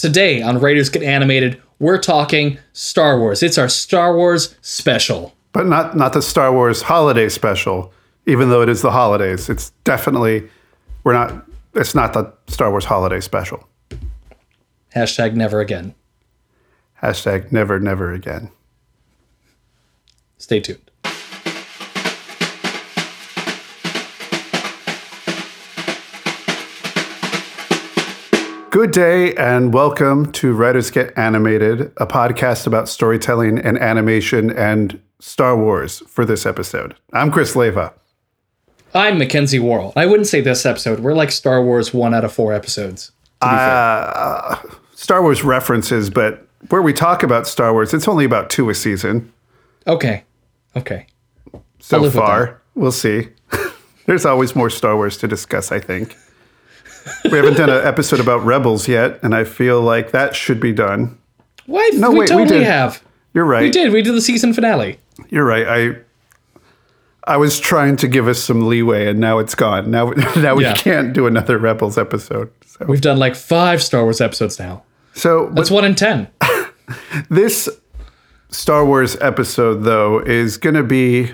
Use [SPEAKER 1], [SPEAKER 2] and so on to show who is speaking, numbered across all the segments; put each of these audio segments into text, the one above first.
[SPEAKER 1] Today on Writers Get Animated, we're talking Star Wars. It's our Star Wars special.
[SPEAKER 2] But not not the Star Wars holiday special, even though it is the holidays. It's definitely we're not it's not the Star Wars holiday special.
[SPEAKER 1] Hashtag never again.
[SPEAKER 2] Hashtag never, never again.
[SPEAKER 1] Stay tuned.
[SPEAKER 2] Good day and welcome to Writers Get Animated, a podcast about storytelling and animation and Star Wars for this episode. I'm Chris Leva.
[SPEAKER 1] I'm Mackenzie Worrell. I wouldn't say this episode. We're like Star Wars one out of four episodes.
[SPEAKER 2] Uh, Star Wars references, but where we talk about Star Wars, it's only about two a season
[SPEAKER 1] Okay. Okay.
[SPEAKER 2] so far. We'll see. There's always more Star Wars to discuss, I think. We haven't done an episode about Rebels yet, and I feel like that should be done.
[SPEAKER 1] Why?
[SPEAKER 2] No,
[SPEAKER 1] we
[SPEAKER 2] wait, we
[SPEAKER 1] totally
[SPEAKER 2] did.
[SPEAKER 1] have.
[SPEAKER 2] You're right.
[SPEAKER 1] We did. We did the season finale.
[SPEAKER 2] You're right. I I was trying to give us some leeway, and now it's gone. Now now we
[SPEAKER 1] Yeah.
[SPEAKER 2] can't do another Rebels episode. So,
[SPEAKER 1] We've done like five Star Wars episodes now.
[SPEAKER 2] so but
[SPEAKER 1] That's one in ten.
[SPEAKER 2] this Star Wars episode, though, is going to be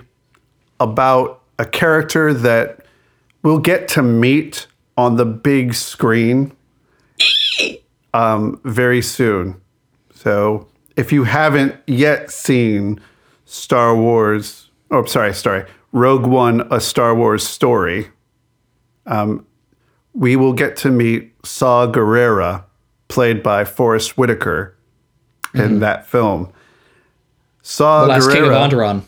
[SPEAKER 2] about a character that we'll get to meet on the big screen um, very soon. So if you haven't yet seen Star Wars, oh, sorry, sorry, Rogue One, a Star Wars story, um, we will get to meet Saw Gerrera, played by Forest Whitaker in that film. Saw
[SPEAKER 1] The last king of Onderon.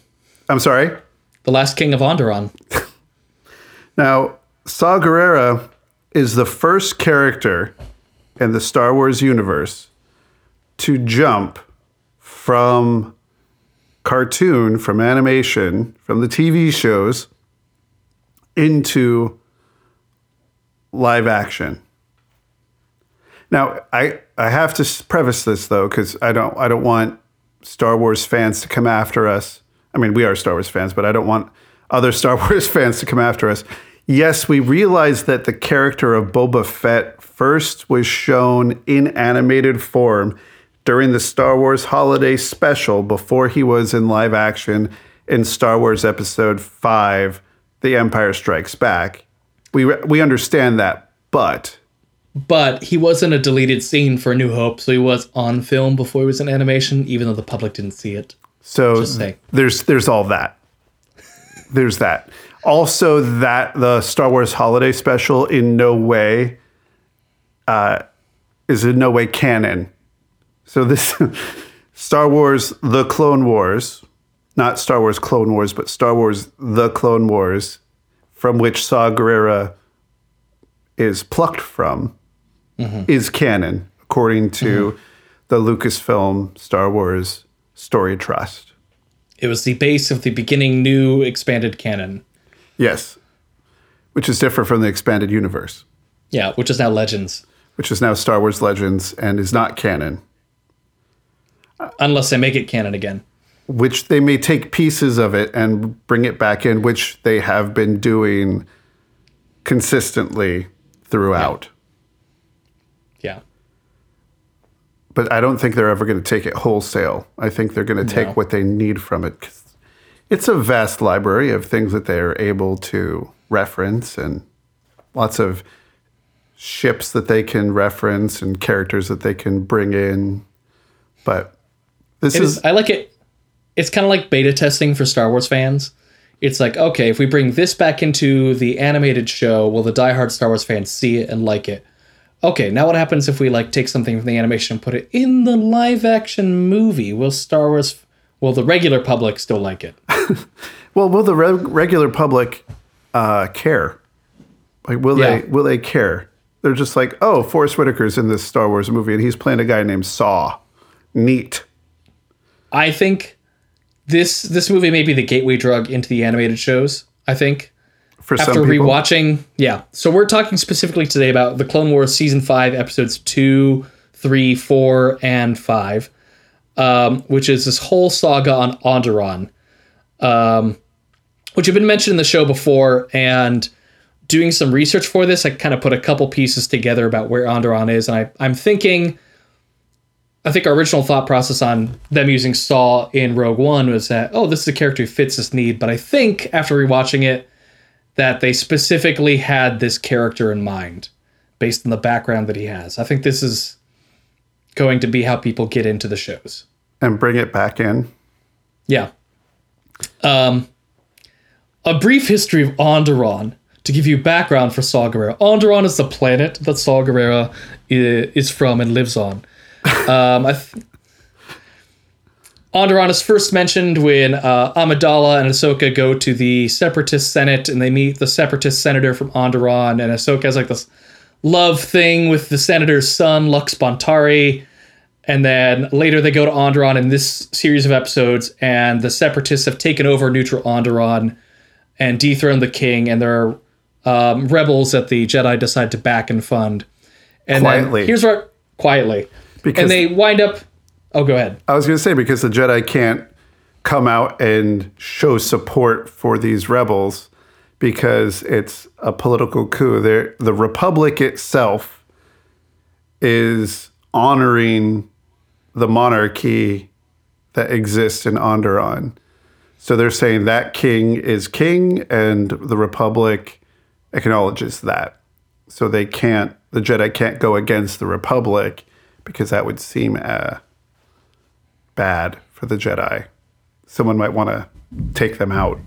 [SPEAKER 2] I'm sorry.
[SPEAKER 1] The last king of Onderon.
[SPEAKER 2] Now, Saw Gerrera is the first character in the Star Wars universe to jump from cartoon, from animation, from the TV shows into live action. Now, I I have to preface this though cuz I don't I don't want Star Wars fans to come after us. I mean, we are Star Wars fans, but I don't want other Star Wars fans to come after us. Yes, we realize that the character of Boba Fett first was shown in animated form during the Star Wars Holiday Special before he was in live action in Star Wars Episode 5, The Empire Strikes Back. We, re- we understand that, but
[SPEAKER 1] But he wasn't a deleted scene for New Hope, so he was on film before he was in animation, even though the public didn't see it.
[SPEAKER 2] So there's there's all that. There's that. Also, that the Star Wars Holiday Special in no way uh, is in no way canon. So this Star Wars: The Clone Wars, not Star Wars Clone Wars, but Star Wars: The Clone Wars, from which Saw Gerrera is plucked from, is canon according to the Lucasfilm Star Wars Story Trust.
[SPEAKER 1] It was the base of the beginning new expanded canon.
[SPEAKER 2] Yes. Which is different from the expanded universe,
[SPEAKER 1] Yeah, which is now Legends.
[SPEAKER 2] which is now Star Wars Legends and is not canon,
[SPEAKER 1] Unless they make it canon again.
[SPEAKER 2] which they may take pieces of it and bring it back in, which they have been doing consistently throughout.
[SPEAKER 1] Yeah.
[SPEAKER 2] But I don't think they're ever going to take it wholesale. I think they're going to take
[SPEAKER 1] No.
[SPEAKER 2] what they need from it. 'cause It's a vast library of things that they're able to reference and lots of ships that they can reference and characters that they can bring in. But this is
[SPEAKER 1] is, I like it. It's kind of like beta testing for Star Wars fans. It's like, okay, if we bring this back into the animated show, will the diehard Star Wars fans see it and like it? Okay, now what happens if we like take something from the animation and put it in the live action movie? Will Star Wars, will the regular public still like it?
[SPEAKER 2] well, will the reg- regular public uh, care? Like, will
[SPEAKER 1] Yeah.
[SPEAKER 2] they? Will they care? They're just like, oh, Forest Whitaker's in this Star Wars movie, and he's playing a guy named Saw. Neat.
[SPEAKER 1] I think this this movie may be the gateway drug into the animated shows. I think
[SPEAKER 2] For
[SPEAKER 1] after
[SPEAKER 2] some people,
[SPEAKER 1] rewatching, yeah. So we're talking specifically today about the Clone Wars season five, episodes two, three, four, and five, um, which is this whole saga on Onderon, um, which have been mentioned in the show before. And doing some research for this, I kind of put a couple pieces together about where Onderon is, and I, I'm thinking I think our original thought process on them using Saw in Rogue One was that, oh, this is a character who fits this need. But I think after rewatching it, that they specifically had this character in mind based on the background that he has. I think this is going to be how people get into the shows.
[SPEAKER 2] And bring it back in.
[SPEAKER 1] Yeah. Um, a brief history of Onderon to give you background for Saw Gerrera. Onderon is the planet that Saw Gerrera is from and lives on. Um, I th- Onderon is first mentioned when uh, Amidala and Ahsoka go to the Separatist Senate and they meet the Separatist senator from Onderon, and Ahsoka has like this love thing with the senator's son, Lux Bonteri. And then later they go to Onderon in this series of episodes, and the Separatists have taken over neutral Onderon and dethroned the king, and there are um, rebels that the Jedi decide to back and fund. And
[SPEAKER 2] Quietly.
[SPEAKER 1] here's where quietly.
[SPEAKER 2] Because
[SPEAKER 1] and they wind up Oh, go ahead.
[SPEAKER 2] I was going to say because the Jedi can't come out and show support for these rebels because it's a political coup. They're, the Republic itself is honoring the monarchy that exists in Onderon. So they're saying that king is king and the Republic acknowledges that. So they can't, the Jedi can't go against the Republic because that would seem uh, bad for the Jedi. Someone might want to take them out,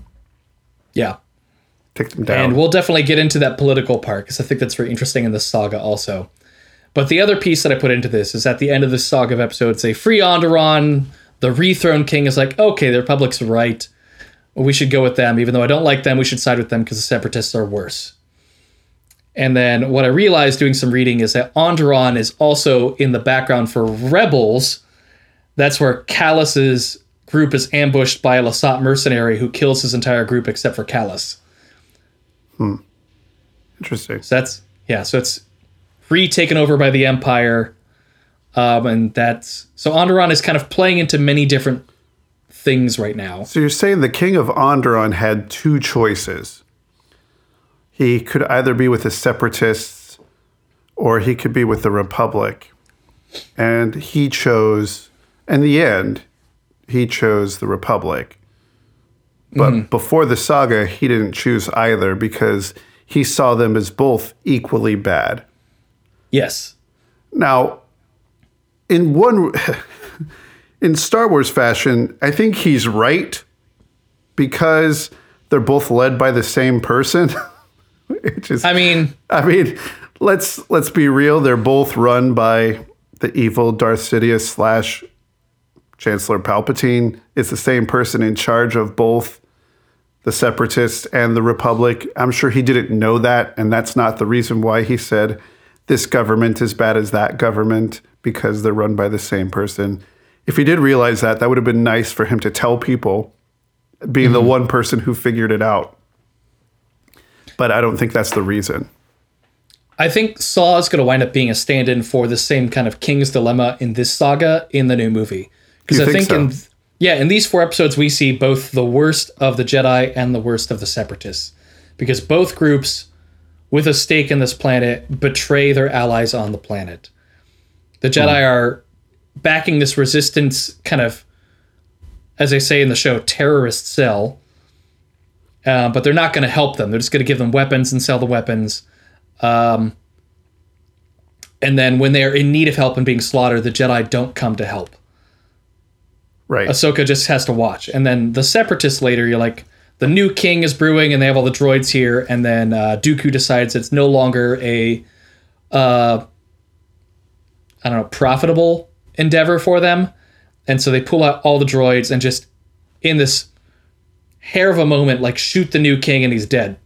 [SPEAKER 1] Yeah.
[SPEAKER 2] take them down.
[SPEAKER 1] And we'll definitely get into that political part because I think that's very interesting in the saga also. But the other piece that I put into this is at the end of this saga of episodes, they free Onderon. The rethroned king is like, okay, the Republic's right. We should go with them. Even though I don't like them, we should side with them because the Separatists are worse. And then what I realized doing some reading is that Onderon is also in the background for rebels. That's where Kallus's group is ambushed by a Lasat mercenary who kills his entire group except for Kallus. Hmm.
[SPEAKER 2] Interesting.
[SPEAKER 1] So that's yeah. So it's retaken over by the Empire, um, and that's so Onderon is kind of playing into many different things right now.
[SPEAKER 2] So you're saying the king of Onderon had two choices. He could either be with the separatists or he could be with the republic. And he chose in the end he chose the republic. But before the saga he didn't choose either because he saw them as both equally bad.
[SPEAKER 1] Yes.
[SPEAKER 2] Now, in one, in Star Wars fashion, I think he's right because they're both led by the same person. Which is,
[SPEAKER 1] I mean,
[SPEAKER 2] I mean, let's let's be real. They're both run by the evil Darth Sidious slash Chancellor Palpatine. It's the same person in charge of both the Separatists and the Republic. I'm sure he didn't know that, and that's not the reason why he said this government is bad as that government because they're run by the same person. If he did realize that, that would have been nice for him to tell people, being the mm-hmm. one person who figured it out. But I don't think that's the reason.
[SPEAKER 1] I think Saw is going to wind up being a stand-in for the same kind of King's Dilemma in this saga in the new movie. Because I
[SPEAKER 2] think
[SPEAKER 1] think,
[SPEAKER 2] so?
[SPEAKER 1] in yeah, in these four episodes we see both the worst of the Jedi and the worst of the Separatists, because both groups with a stake in this planet betray their allies on the planet. The Jedi
[SPEAKER 2] Hmm.
[SPEAKER 1] are backing this resistance kind of, as they say in the show, terrorist cell. Uh, but they're not going to help them. They're just going to give them weapons and sell the weapons. Um, and then when they're in need of help and being slaughtered, the Jedi don't come to help.
[SPEAKER 2] Right.
[SPEAKER 1] Ahsoka just has to watch. And then the Separatists later, you're like, the new king is brewing, and they have all the droids here. And then uh, Dooku decides it's no longer a, uh, I don't know, profitable endeavor for them, and so they pull out all the droids and just in this hair of a moment, like shoot the new king, and he's dead.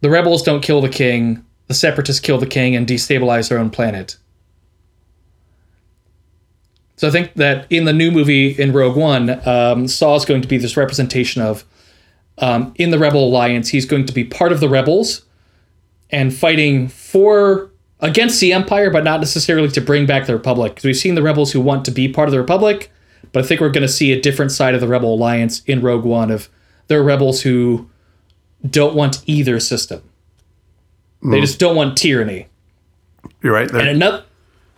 [SPEAKER 1] The rebels don't kill the king. The separatists kill the king and destabilize their own planet. So I think that in the new movie in Rogue One, um, Saw is going to be this representation of um, in the Rebel Alliance. He's going to be part of the rebels and fighting for against the Empire, but not necessarily to bring back the Republic. Because we've seen the rebels who want to be part of the Republic, but I think we're going to see a different side of the Rebel Alliance in Rogue One. Of there are rebels who don't want either system. They just don't want tyranny.
[SPEAKER 2] You're right. They're,
[SPEAKER 1] And another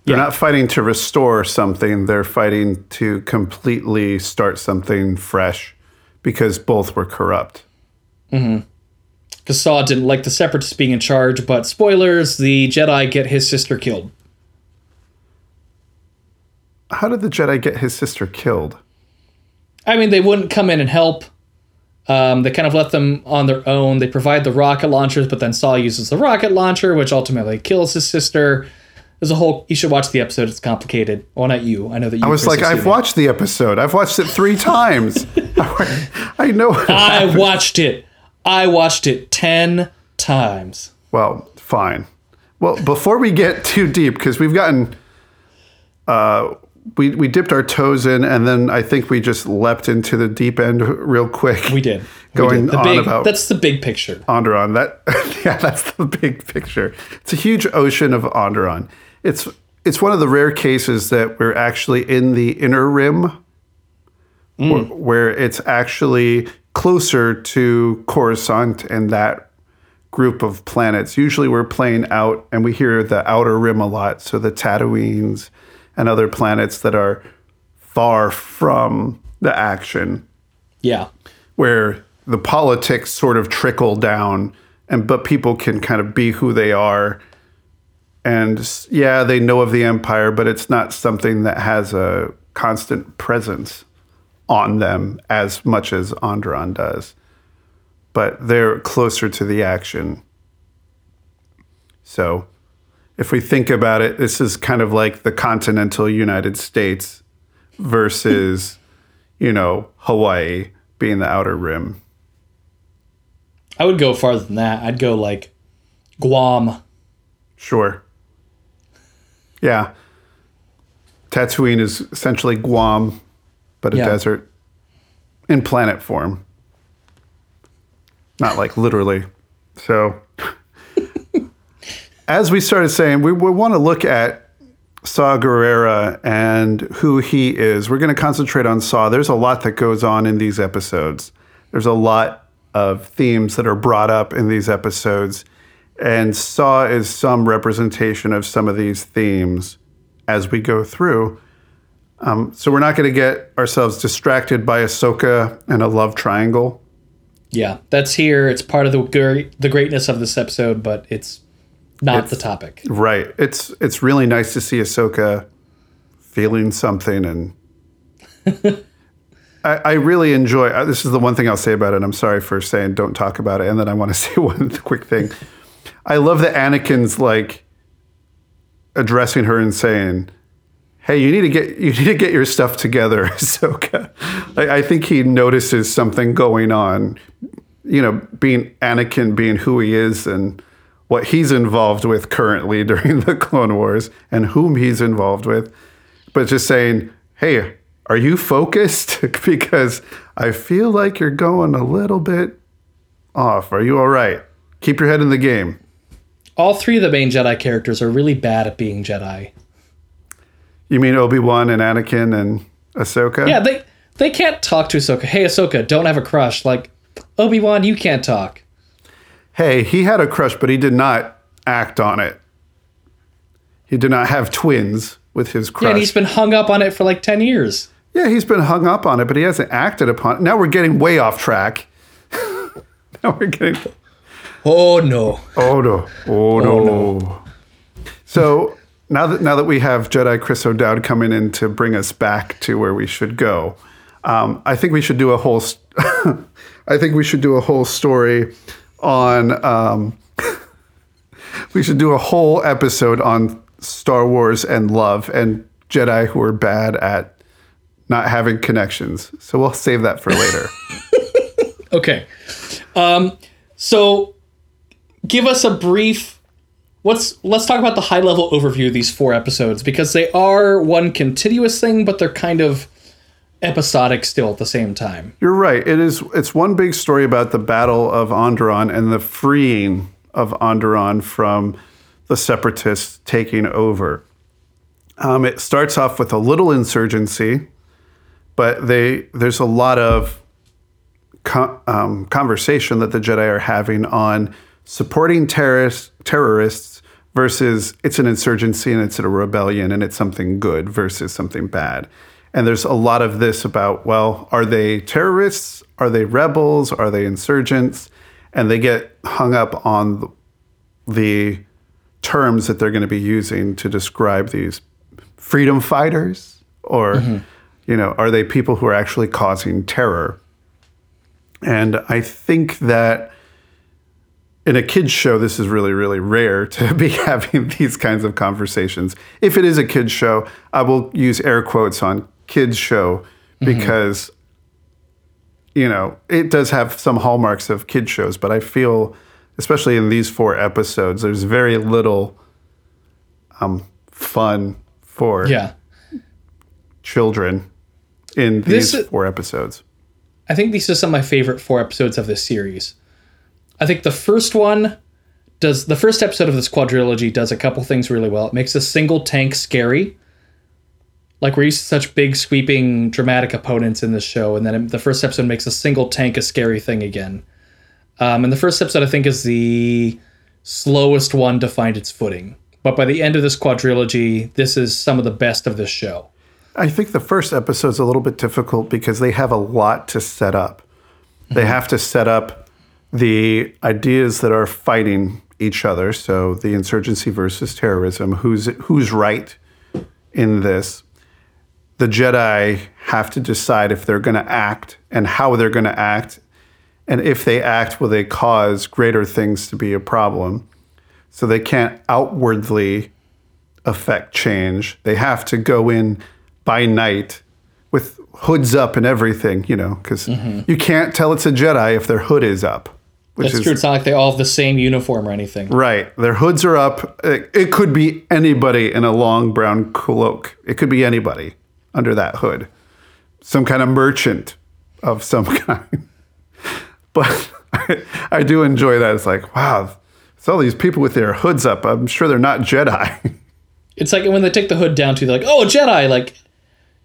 [SPEAKER 2] They're
[SPEAKER 1] Yeah.
[SPEAKER 2] not fighting to restore something, they're fighting to completely start something fresh because both were corrupt.
[SPEAKER 1] Because Saw didn't like the Separatists being in charge, but spoilers: the Jedi get his sister killed.
[SPEAKER 2] How did the Jedi get his sister killed?
[SPEAKER 1] I mean, they wouldn't come in and help. Um, they kind of left them on their own. They provide the rocket launchers, but then Saw uses the rocket launcher, which ultimately kills his sister. There's a whole. You should watch the episode. It's complicated. Well, not you. I know that you.
[SPEAKER 2] I was like, I've watched the episode. I've watched it three times. I know.
[SPEAKER 1] I watched it. I watched it ten times.
[SPEAKER 2] Well, fine. Well, before we get too deep, because we've gotten, uh, we we dipped our toes in, and then I think we just leapt into the deep end real quick.
[SPEAKER 1] We did. We
[SPEAKER 2] Going
[SPEAKER 1] did. The
[SPEAKER 2] on
[SPEAKER 1] big,
[SPEAKER 2] about-
[SPEAKER 1] That's the big picture.
[SPEAKER 2] Onderon. That yeah, that's the big picture. It's a huge ocean of Onderon. It's it's one of the rare cases that we're actually in the inner rim, hmm. where, where it's actually closer to Coruscant and that group of planets. Usually, we're playing out, and we hear the outer rim a lot. So the Tatooines and other planets that are far from the action
[SPEAKER 1] Yeah.
[SPEAKER 2] where the politics sort of trickle down and but people can kind of be who they are and yeah they know of the empire but it's not something that has a constant presence on them as much as Onderon does but they're closer to the action so if we think about it this is kind of like the continental united states versus you know hawaii being the outer rim
[SPEAKER 1] I would go farther than that. I'd go like Guam.
[SPEAKER 2] Sure. Yeah. Tatooine is essentially Guam, but a
[SPEAKER 1] Yeah.
[SPEAKER 2] desert in planet form. Not like literally. So, as we started saying, we, we want to look at Saw Gerrera and who he is. We're going to concentrate on Saw. There's a lot that goes on in these episodes. There's a lot of themes that are brought up in these episodes, and Saw is some representation of some of these themes as we go through. Um, so we're not going to get ourselves distracted by Ahsoka and a love triangle.
[SPEAKER 1] Yeah, that's here. It's part of the great, the greatness of this episode, but it's not the topic.
[SPEAKER 2] Right. It's it's really nice to see Ahsoka feeling something, and I, I really enjoy. uh, This is the one thing I'll say about it. I'm sorry for saying don't talk about it, and then I want to say one quick thing. I love that Anakin's like addressing her and saying, "Hey, you need to get you need to get your stuff together, Ahsoka." I, I think he notices something going on. You know, being Anakin, being who he is, and what he's involved with currently during the Clone Wars, and whom he's involved with, but just saying, "Hey, are you focused? because I feel like you're going a little bit off. Are you all right? Keep your head in the game."
[SPEAKER 1] All three of the main Jedi characters are really bad at being Jedi.
[SPEAKER 2] You mean Obi Wan and Anakin and Ahsoka?
[SPEAKER 1] Yeah, they they can't talk to Ahsoka. Hey, Ahsoka, don't have a crush. Like Obi Wan, you can't talk.
[SPEAKER 2] Hey, he had a crush, but he did not act on it. He did not have twins with his crush.
[SPEAKER 1] Yeah, and he's been hung up on it for like ten years.
[SPEAKER 2] Yeah, he's been hung up on it, but he hasn't acted upon it. Now we're getting way off track. now we're getting.
[SPEAKER 1] Oh no.
[SPEAKER 2] Oh no! Oh no! So now that now that we have Jedi Chris O'Dowd coming in to bring us back to where we should go, um, I think we should do a whole. St- I think we should do a whole story on. Um, we should do a whole episode on Star Wars and love and Jedi who are bad at not having connections. So we'll save that for later.
[SPEAKER 1] Okay. Um, so give us a brief let's let's talk about the high level overview of these four episodes because they are one continuous thing, but they're kind of episodic still at the same time.
[SPEAKER 2] You're right. It is. It's one big story about the Battle of Onderon and the freeing of Onderon from the Separatists taking over. Um, it starts off with a little insurgency, but they there's a lot of co- um, conversation that the Jedi are having on supporting terrorists terrorists versus it's an insurgency and it's a rebellion and it's something good versus something bad. And there's a lot of this about, well, are they terrorists? Are they rebels? Are they insurgents? And they get hung up on the terms that they're going to be using to describe these freedom fighters or mm-hmm. you know are they people who are actually causing terror and i think that in a kids show this is really really rare to be having these kinds of conversations if it is a kids show i will use air quotes on kids show mm-hmm. because mm-hmm. you know it does have some hallmarks of kids shows but i feel especially in these four episodes there's very little um, fun for
[SPEAKER 1] yeah.
[SPEAKER 2] children in these this, four episodes.
[SPEAKER 1] I think these are some of my favorite four episodes of this series. I think the first one does the first episode of this quadrilogy does a couple things really well. It makes a single tank scary. Like we're used to such big, sweeping, dramatic opponents in this show, and then the first episode makes a single tank a scary thing again. Um, and the first episode, I think, is the slowest one to find its footing. But by the end of this quadrilogy, this is some of the best of this show.
[SPEAKER 2] I think the first episode's a little bit difficult because they have a lot to set up. They mm-hmm. have to set up the ideas that are fighting each other. So the insurgency versus terrorism. Who's who's right in this? The Jedi have to decide if they're going to act and how they're going to act, and if they act, will they cause greater things to be a problem? So they can't outwardly affect change. They have to go in by night with hoods up and everything, you know, because mm-hmm. you can't tell it's a Jedi if their hood is up.
[SPEAKER 1] Which That's is, true. It's not like they all have the same uniform or anything.
[SPEAKER 2] Right. Their hoods are up. It, it could be anybody in a long brown cloak. It could be anybody under that hood. Some kind of merchant of some kind. but I, I do enjoy that. It's like, wow, it's all these people with their hoods up. I'm sure they're not Jedi.
[SPEAKER 1] it's like when they take the hood down too, they're like, oh, Jedi. Like,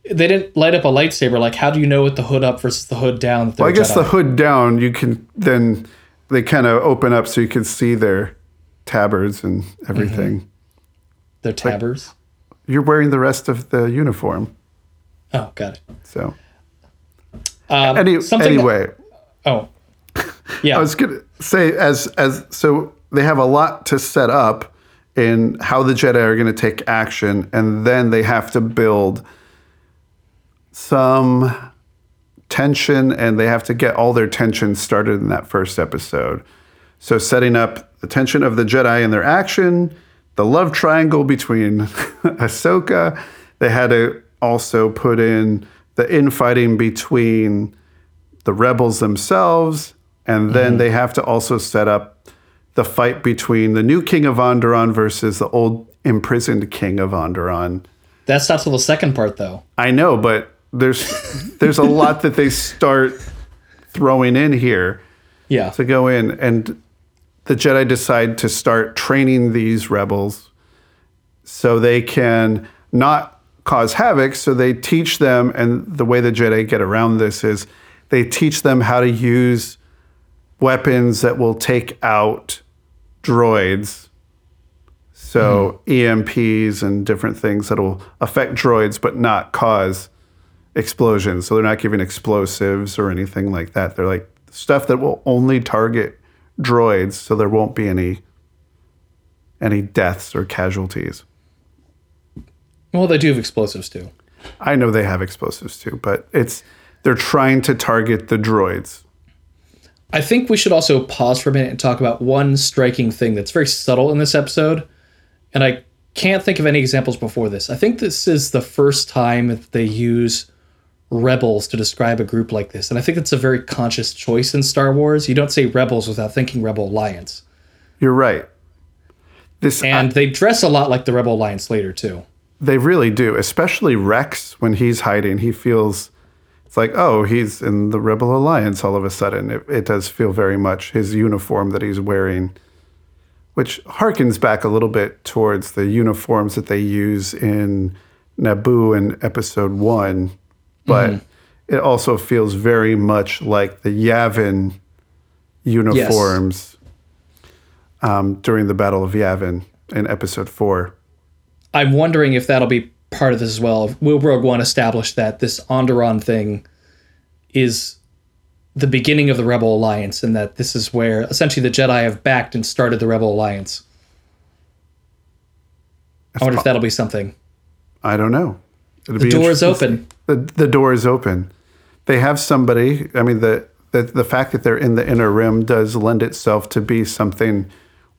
[SPEAKER 1] they didn't light up a lightsaber. Like, how do you know with the hood up versus the hood down?
[SPEAKER 2] Well, I guess Jedi? the hood down, you can then they kind of open up so you can see their tabards and everything. Mm-hmm.
[SPEAKER 1] Their tabards. Like,
[SPEAKER 2] you're wearing the rest of the uniform.
[SPEAKER 1] Oh, got it.
[SPEAKER 2] So, um, Any, anyway.
[SPEAKER 1] That, oh, yeah.
[SPEAKER 2] I was gonna say as as so they have a lot to set up in how the Jedi are going to take action, and then they have to build some tension, and they have to get all their tension started in that first episode. So, setting up the tension of the Jedi and their action, the love triangle between Ahsoka. They had to also put in the infighting between the rebels themselves, and then mm-hmm. they have to also set up the fight between the new king of Onderon versus the old imprisoned king of Onderon.
[SPEAKER 1] That's not till the second part, though.
[SPEAKER 2] I know, but there's there's a lot that they start throwing in here.
[SPEAKER 1] Yeah.
[SPEAKER 2] To go in, and the Jedi decide to start training these rebels so they can not cause havoc. So they teach them, and the way the Jedi get around this is they teach them how to use weapons that will take out droids. So mm-hmm. EMPs and different things that will affect droids but not cause explosions. So they're not giving explosives or anything like that. They're like stuff that will only target droids so there won't be any any deaths or casualties.
[SPEAKER 1] Well, they do have explosives too.
[SPEAKER 2] I know they have explosives too, but it's they're trying to target the droids.
[SPEAKER 1] I think we should also pause for a minute and talk about one striking thing that's very subtle in this episode. And I can't think of any examples before this. I think this is the first time that they use rebels to describe a group like this. And I think it's a very conscious choice in Star Wars. You don't say rebels without thinking Rebel Alliance.
[SPEAKER 2] You're right.
[SPEAKER 1] This uh, And I, they dress a lot like the Rebel Alliance later too.
[SPEAKER 2] They really do, especially Rex when he's hiding. He feels it's like, oh, he's in the Rebel Alliance all of a sudden. It, it does feel very much his uniform that he's wearing, which harkens back a little bit towards the uniforms that they use in Naboo in episode one. But mm-hmm. it also feels very much like the Yavin uniforms yes. um, during the Battle of Yavin. in episode four.
[SPEAKER 1] I'm wondering if that'll be part of this as well. Will Rogue One establish that this Onderon thing is the beginning of the Rebel Alliance, and that this is where essentially the Jedi have backed and started the Rebel Alliance? I wonder if that'll be something.
[SPEAKER 2] I don't know. It'll
[SPEAKER 1] The
[SPEAKER 2] be
[SPEAKER 1] door is open.
[SPEAKER 2] The the door is open. They have somebody. I mean, the the the fact that they're in the inner rim does lend itself to be something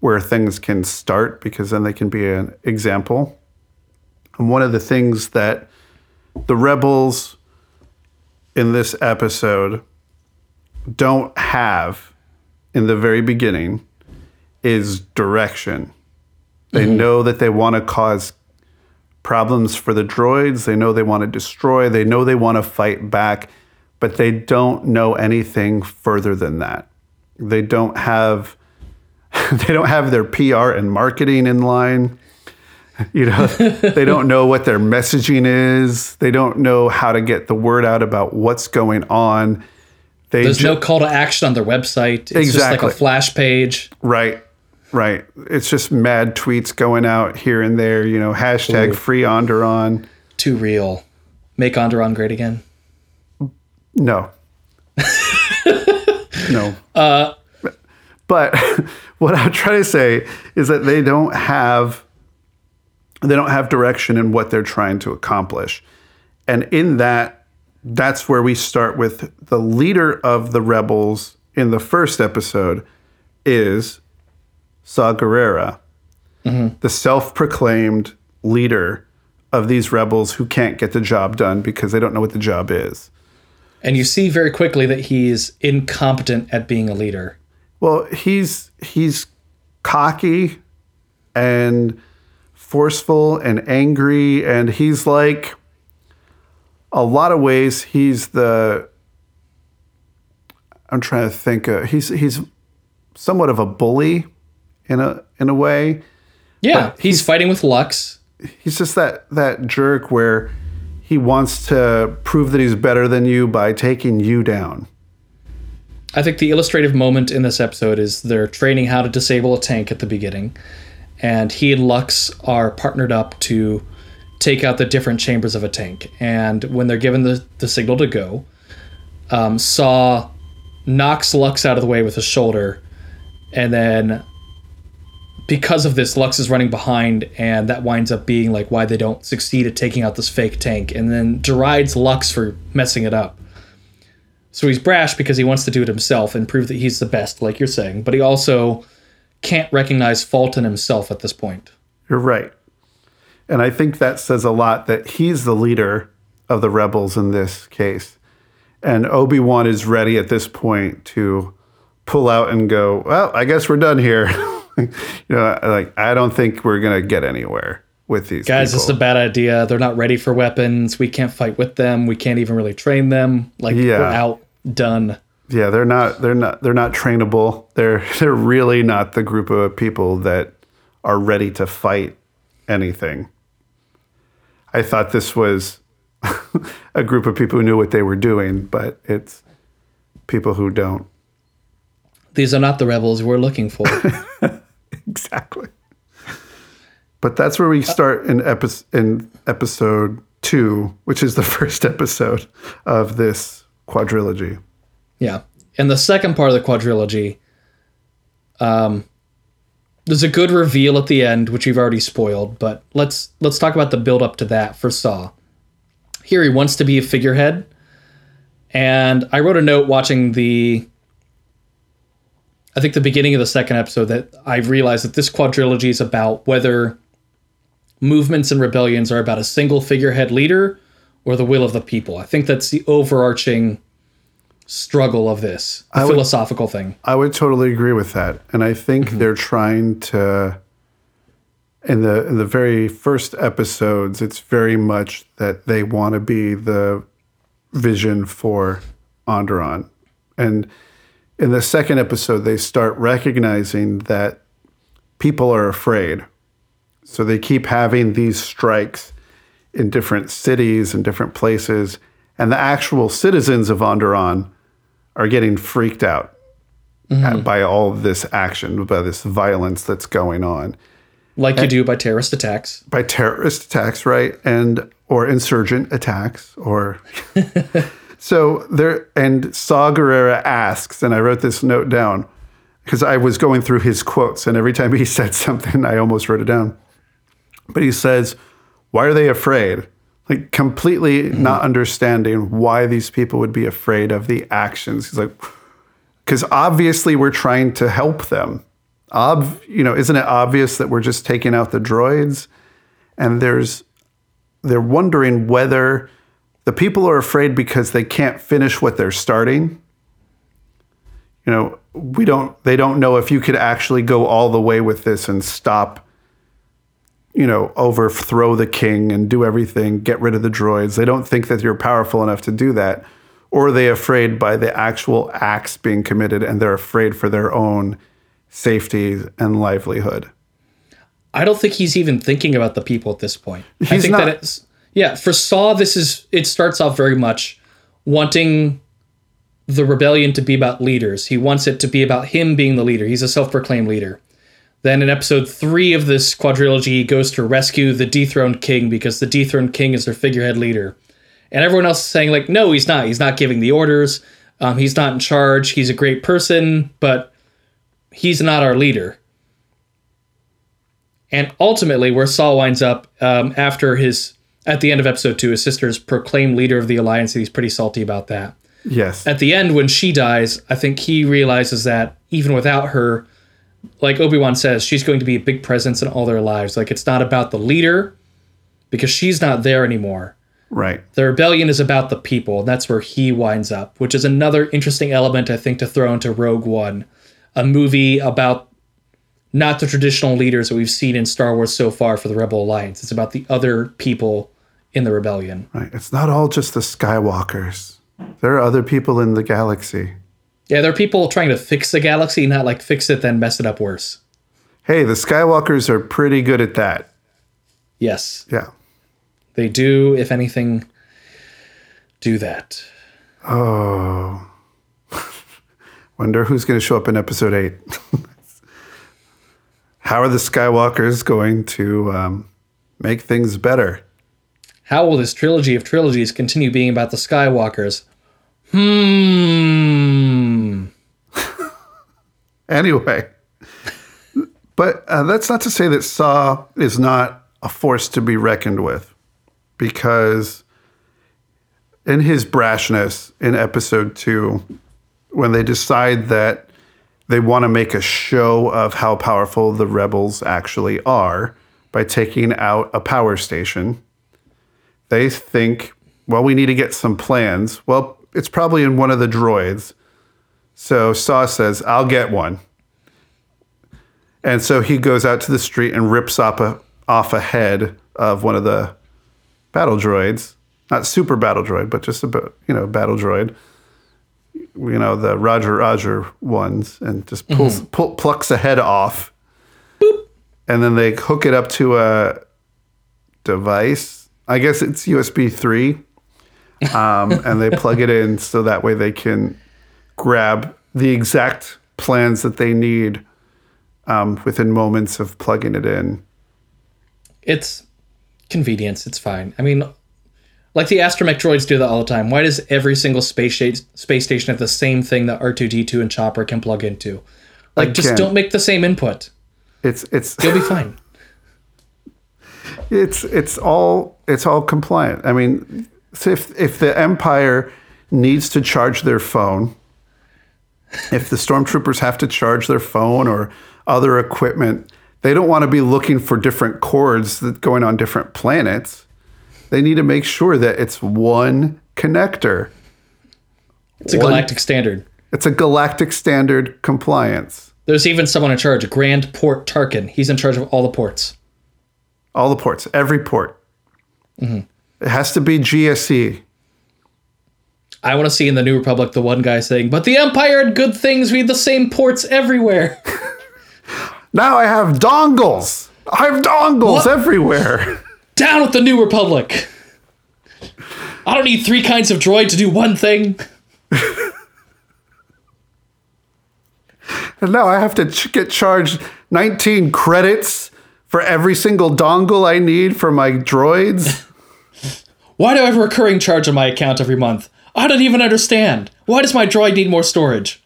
[SPEAKER 2] where things can start because then they can be an example. And one of the things that the rebels in this episode don't have in the very beginning is direction. They mm-hmm. know that they want to cause problems for the droids. They know they want to destroy. They know they want to fight back, but they don't know anything further than that. They don't have they don't have their PR and marketing in line. You know, they don't know what their messaging is. They don't know how to get the word out about what's going on. They
[SPEAKER 1] There's
[SPEAKER 2] ju-
[SPEAKER 1] no call to action on their website. It's just like a flash page.
[SPEAKER 2] Right. Right. It's just mad tweets going out here and there, you know, hashtag
[SPEAKER 1] Ooh.
[SPEAKER 2] free Onderon.
[SPEAKER 1] Too real. Make Onderon great again.
[SPEAKER 2] No. no. Uh, but what I'm trying to say is that they don't have they don't have direction in what they're trying to accomplish. And in that, that's where we start with the leader of the rebels in the first episode is Saw Gerrera, the self-proclaimed leader of these rebels who can't get the job done because they don't know what the job is.
[SPEAKER 1] And you see very quickly that he's incompetent at being a leader.
[SPEAKER 2] Well, he's he's cocky and forceful and angry and he's like a lot of ways he's the I'm trying to think uh, he's he's somewhat of a bully in a in a way.
[SPEAKER 1] Yeah, he's, fighting with Lux.
[SPEAKER 2] He's just that that jerk where he wants to prove that he's better than you by taking you down.
[SPEAKER 1] I think the illustrative moment in this episode is they're training how to disable a tank at the beginning, and he and Lux are partnered up to take out the different chambers of a tank. And when they're given the, the signal to go, um, Saw knocks Lux out of the way with his shoulder, and then because of this, Lux is running behind, and that winds up being like why they don't succeed at taking out this fake tank, and then derides Lux for messing it up. So he's brash because he wants to do it himself and prove that he's the best, like you're saying, but he also can't recognize fault in himself at this point.
[SPEAKER 2] You're right. And I think that says a lot that he's the leader of the rebels in this case. And Obi Wan is ready at this point to pull out and go, well, I guess we're done here. you know, like, I don't think we're going to get anywhere with these
[SPEAKER 1] Guys,
[SPEAKER 2] people.
[SPEAKER 1] is a bad idea. They're not ready for weapons. We can't fight with them. We can't even really train them. Like
[SPEAKER 2] Yeah.
[SPEAKER 1] we're outdone.
[SPEAKER 2] yeah, they're not they're not they're not trainable. They're they're really not the group of people that are ready to fight anything. I thought this was a group of people who knew what they were doing, but it's people who don't.
[SPEAKER 1] These are not the rebels we're looking for.
[SPEAKER 2] Exactly. But that's where we start in epi- in episode 2, which is the first episode of this quadrilogy.
[SPEAKER 1] yeah. And the second part of the quadrilogy, um, there's a good reveal at the end, which we've already spoiled, but let's let's talk about the build up to that for Saw. Here he wants to be a figurehead. And I wrote a note watching the I think the beginning of the second episode that I realized that this quadrilogy is about whether movements and rebellions are about a single figurehead leader or the will of the people. I think that's the overarching struggle of this,
[SPEAKER 2] would-
[SPEAKER 1] philosophical thing.
[SPEAKER 2] I would totally agree with that, and I think mm-hmm. they're trying to. In the in the very first episodes, it's very much that they want to be the vision for Onderon, and in the second episode, they start recognizing that people are afraid, so they keep having these strikes in different cities and different places, and the actual citizens of Onderon are getting freaked out at- mm-hmm. by all of this action, by this violence that's going on.
[SPEAKER 1] like you do by terrorist attacks.
[SPEAKER 2] by terrorist attacks, right? And or insurgent attacks, or so there. And Saw Gerrera asks, and I wrote this note down because I was going through his quotes, and every time he said something, I almost wrote it down. But he says, "Why are they afraid?" Like completely mm-hmm. not understanding why these people would be afraid of the actions. He's like, because obviously we're trying to help them. Ob, you know, isn't it obvious that we're just taking out the droids? And there's, they're wondering whether the people are afraid because they can't finish what they're starting. You know, we don't, they don't know if you could actually go all the way with this and stop, you know, overthrow the king and do everything, get rid of the droids. They don't think that you're powerful enough to do that. Or are they afraid by the actual acts being committed and they're afraid for their own safety and livelihood?
[SPEAKER 1] I don't think he's even thinking about the people at this point. I
[SPEAKER 2] He's
[SPEAKER 1] think
[SPEAKER 2] not.
[SPEAKER 1] that it's yeah, for Saw this is it starts off very much wanting the rebellion to be about leaders. He wants it to be about him being the leader. He's a self-proclaimed leader. Then in episode 3 of this quadrilogy, he goes to rescue the dethroned king because the dethroned king is their figurehead leader. And everyone else is saying like no, he's not. He's not giving the orders. Um, he's not in charge. He's a great person, but he's not our leader. And ultimately, where Saw winds up um, after his, at the end of episode two, his sister's is proclaimed leader of the alliance, and he's pretty salty about that.
[SPEAKER 2] Yes.
[SPEAKER 1] At the end, when she dies, I think he realizes that even without her, like Obi Wan says, she's going to be a big presence in all their lives. Like it's not about the leader, because she's not there anymore.
[SPEAKER 2] Right.
[SPEAKER 1] The rebellion is about the people, and that's where he winds up, which is another interesting element I think to throw into Rogue One, a movie about not the traditional leaders that we've seen in Star Wars so far for the Rebel Alliance. It's about the other people in the rebellion.
[SPEAKER 2] Right. It's not all just the Skywalkers. There are other people in the galaxy.
[SPEAKER 1] Yeah, there are people trying to fix the galaxy, not like fix it then mess it up worse.
[SPEAKER 2] Hey, the Skywalkers are pretty good at that.
[SPEAKER 1] Yes,
[SPEAKER 2] Yeah.
[SPEAKER 1] they do, if anything, do that.
[SPEAKER 2] Oh. Wonder who's going to show up in episode eight. How are the Skywalkers going to um, make things better?
[SPEAKER 1] How will this trilogy of trilogies continue being about the Skywalkers? Hmm.
[SPEAKER 2] Anyway, but uh, that's not to say that Saw is not a force to be reckoned with, because in his brashness in episode two, when they decide that they want to make a show of how powerful the rebels actually are by taking out a power station, they think, well, we need to get some plans. Well, it's probably in one of the droids. So Saw says, I'll get one. And so he goes out to the street and rips off a, off a head of one of the battle droids. Not super battle droid, but just a you know, battle droid. You know, the Roger Roger ones, and just mm-hmm. pulls, pull, plucks a head off. And then they hook it up to a device. I guess it's USB 3. Um, and they plug it in so that way they can grab the exact plans that they need um, within moments of plugging it in.
[SPEAKER 1] It's convenience. It's fine. I mean, like the astromech droids do that all the time. Why does every single space sh- space station have the same thing that R two D two and Chopper can plug into? Like, just don't make the same input.
[SPEAKER 2] It's it's
[SPEAKER 1] You'll be fine.
[SPEAKER 2] it's it's all it's all compliant. I mean, if if the Empire needs to charge their phone, if the stormtroopers have to charge their phone or other equipment, they don't want to be looking for different cords that going on different planets. They need to make sure that it's one connector.
[SPEAKER 1] It's a
[SPEAKER 2] One-
[SPEAKER 1] galactic standard.
[SPEAKER 2] It's a galactic standard compliance.
[SPEAKER 1] There's even someone in charge, Grand Port Tarkin. He's in charge of all the ports.
[SPEAKER 2] All the ports, every port. It has to be GSE.
[SPEAKER 1] I want to see in the New Republic the one guy saying, "But the Empire had good things. We had the same ports everywhere."
[SPEAKER 2] Now I have dongles. I have dongles everywhere.
[SPEAKER 1] Down with the New Republic. I don't need three kinds of droid to do one thing.
[SPEAKER 2] And now I have to ch- get charged 19 credits for every single dongle I need for my droids.
[SPEAKER 1] Why do I have a recurring charge on my account every month? I don't even understand. Why does my droid need more storage?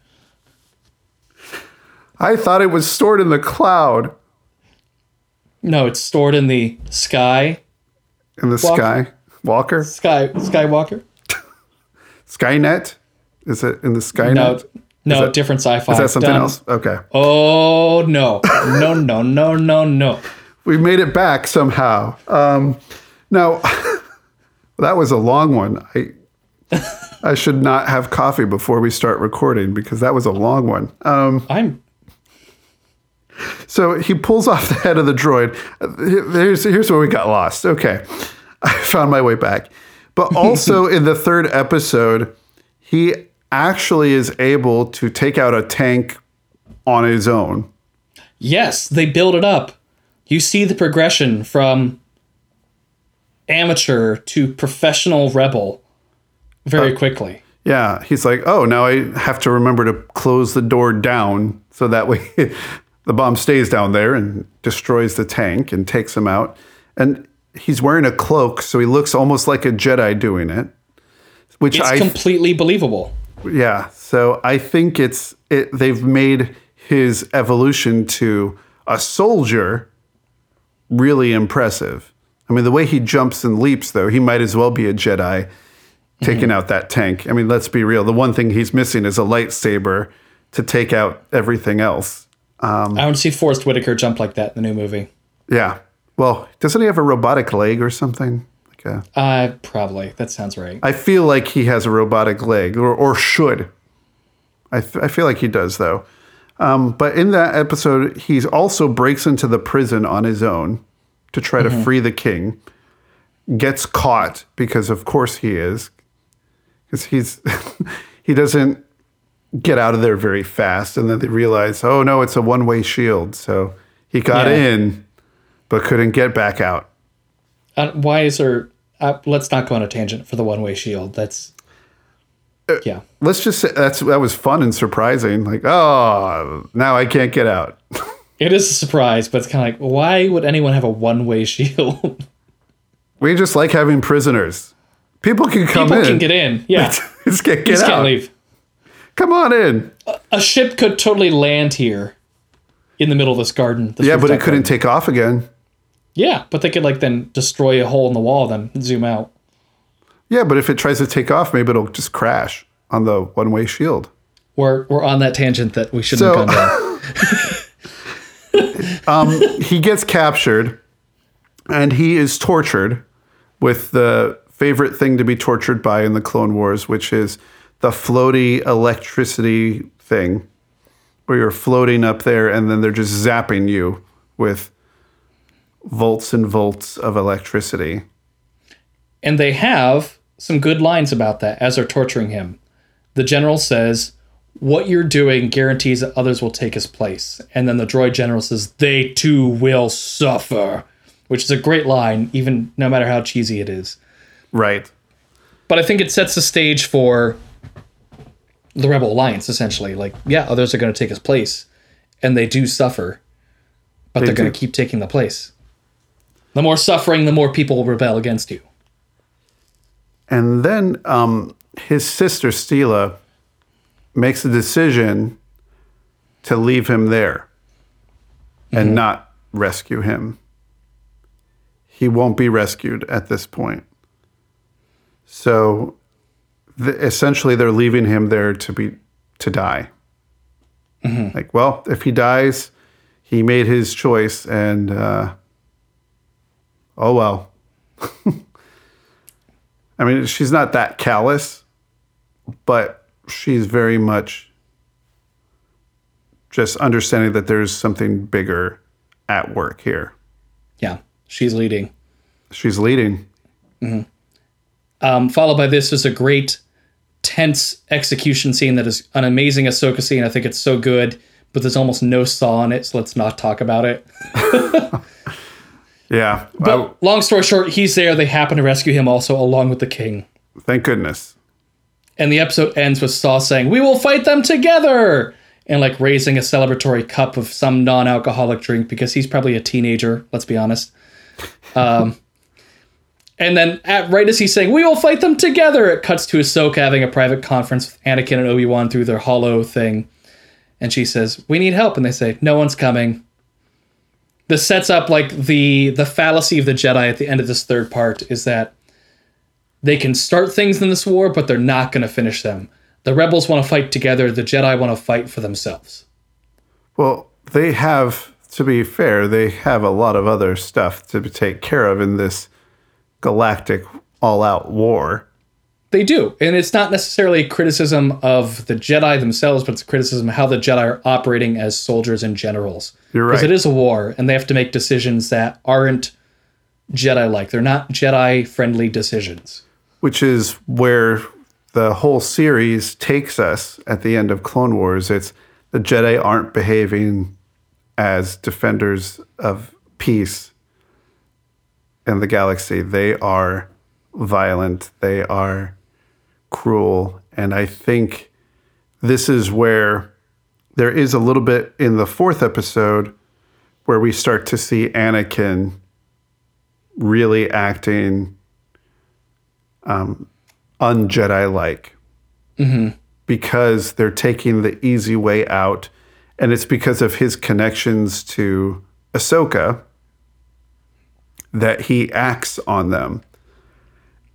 [SPEAKER 2] I thought it was stored in the cloud,
[SPEAKER 1] No, it's stored in the sky.
[SPEAKER 2] in the
[SPEAKER 1] Walker.
[SPEAKER 2] sky. Walker,
[SPEAKER 1] Sky Skywalker?
[SPEAKER 2] Skynet. Is it in the Skynet?
[SPEAKER 1] No, no,
[SPEAKER 2] that-
[SPEAKER 1] different sci-fi.
[SPEAKER 2] Is that something
[SPEAKER 1] Done.
[SPEAKER 2] else? Okay.
[SPEAKER 1] Oh no, no, no, no, no, no.
[SPEAKER 2] We made it back somehow. Um, now, that was a long one. I I should not have coffee before we start recording because that was a long one. Um,
[SPEAKER 1] I'm
[SPEAKER 2] so he pulls off the head of the droid. Here's here's where we got lost. Okay, I found my way back. But also in the third episode, he actually is able to take out a tank on his own.
[SPEAKER 1] yes, they build it up. You see the progression from amateur to professional rebel very uh, quickly.
[SPEAKER 2] Yeah, he's like, oh, now I have to remember to close the door down so that way the bomb stays down there and destroys the tank and takes him out. And he's wearing a cloak, so he looks almost like a Jedi doing it. Which
[SPEAKER 1] It's
[SPEAKER 2] I
[SPEAKER 1] completely believable.
[SPEAKER 2] yeah, so I think it's it, they've made his evolution to a soldier really impressive. I mean, the way he jumps and leaps, though, he might as well be a Jedi taking out that tank. I mean, let's be real. The one thing he's missing is a lightsaber to take out everything else.
[SPEAKER 1] I want to see Forest Whitaker jump like that in the new movie.
[SPEAKER 2] Yeah. Well, doesn't he have a robotic leg or something? Like a,
[SPEAKER 1] Uh, probably. That sounds right.
[SPEAKER 2] I feel like he has a robotic leg, or, or should. I I feel like he does, though. Um, but in that episode, he also breaks into the prison on his own to try to free the king. Gets caught because, of course, he is, because he's he doesn't get out of there very fast, and then they realize, oh no, it's a one way shield. So he got
[SPEAKER 1] Yeah.
[SPEAKER 2] in, but couldn't get back out.
[SPEAKER 1] Uh, why is there? Uh, let's not go on a tangent for the one-way shield. That's Uh, yeah.
[SPEAKER 2] let's just say that's that was fun and surprising. Like, oh, now I can't get out.
[SPEAKER 1] It is a surprise, but it's kind of like, why would anyone have a one-way shield?
[SPEAKER 2] we just like having prisoners. People can come in.
[SPEAKER 1] People
[SPEAKER 2] in.
[SPEAKER 1] can get in. Yeah,
[SPEAKER 2] just can't get
[SPEAKER 1] just
[SPEAKER 2] out.
[SPEAKER 1] can't leave.
[SPEAKER 2] Come on in.
[SPEAKER 1] A ship could totally land here, in the middle of this garden. this
[SPEAKER 2] Yeah, but it couldn't
[SPEAKER 1] garden.
[SPEAKER 2] take off again.
[SPEAKER 1] Yeah, but they could like then destroy a hole in the wall, then zoom out.
[SPEAKER 2] Yeah, but if it tries to take off, maybe it'll just crash on the one-way shield.
[SPEAKER 1] We're we're on that tangent that we shouldn't
[SPEAKER 2] So-
[SPEAKER 1] have gone down.
[SPEAKER 2] Um, he gets captured, and he is tortured with the favorite thing to be tortured by in the Clone Wars, which is the floaty electricity thing, where you're floating up there, and then they're just zapping you with volts and volts of electricity.
[SPEAKER 1] And they have some good lines about that as they're torturing him. The general says, What you're doing guarantees that others will take his place. And then the droid general says, They too will suffer, which is a great line, even no matter how cheesy it is.
[SPEAKER 2] Right.
[SPEAKER 1] But I think it sets the stage for the Rebel Alliance, essentially. Like, yeah, others are going to take his place, and they do suffer, but
[SPEAKER 2] They
[SPEAKER 1] are going to keep taking the place. The more suffering, the more people will rebel against you.
[SPEAKER 2] And then um, his sister Steela makes a decision to leave him there and not rescue him. He won't be rescued at this point. So th- essentially, they're leaving him there to be to die. Like, well, if he dies, he made his choice, and uh, oh well. I mean, she's not that callous, but she's very much just understanding that there's something bigger at work here.
[SPEAKER 1] Yeah, she's leading.
[SPEAKER 2] She's leading.
[SPEAKER 1] Um, followed by this is a great tense execution scene that is an amazing Ahsoka scene. I think it's so good, but there's almost no Saw in it, so let's not talk about it.
[SPEAKER 2] Yeah.
[SPEAKER 1] But long story short, he's there. They happen to rescue him also, along with the king.
[SPEAKER 2] Thank goodness.
[SPEAKER 1] And the episode ends with Saw saying, "We will fight them together." and like raising a celebratory cup of some non-alcoholic drink because he's probably a teenager. Let's be honest. Um, and then, at, right as he's saying, "We will fight them together," it cuts to Ahsoka having a private conference with Anakin and Obi Wan through their hollow thing, and she says, "We need help," and they say, "No one's coming." This sets up like the the fallacy of the Jedi at the end of this third part is that they can start things in this war, but they're not going to finish them. The rebels want to fight together. The Jedi want to fight for themselves.
[SPEAKER 2] Well, they have, to be fair, they have a lot of other stuff to take care of in this galactic all out war.
[SPEAKER 1] They do. And it's not necessarily a criticism of the Jedi themselves, but it's a criticism of how the Jedi are operating as soldiers and generals.
[SPEAKER 2] You're right.
[SPEAKER 1] Because it is a war, and they have to make decisions that aren't Jedi like. They're not Jedi friendly decisions.
[SPEAKER 2] which is where the whole series takes us at the end of Clone Wars. It's the Jedi aren't behaving as defenders of peace in the galaxy. They are violent, they are cruel. And I think this is where there is a little bit in the fourth episode where we start to see Anakin really acting um, un Jedi like mm-hmm. because they're taking the easy way out. And it's because of his connections to Ahsoka that he acts on them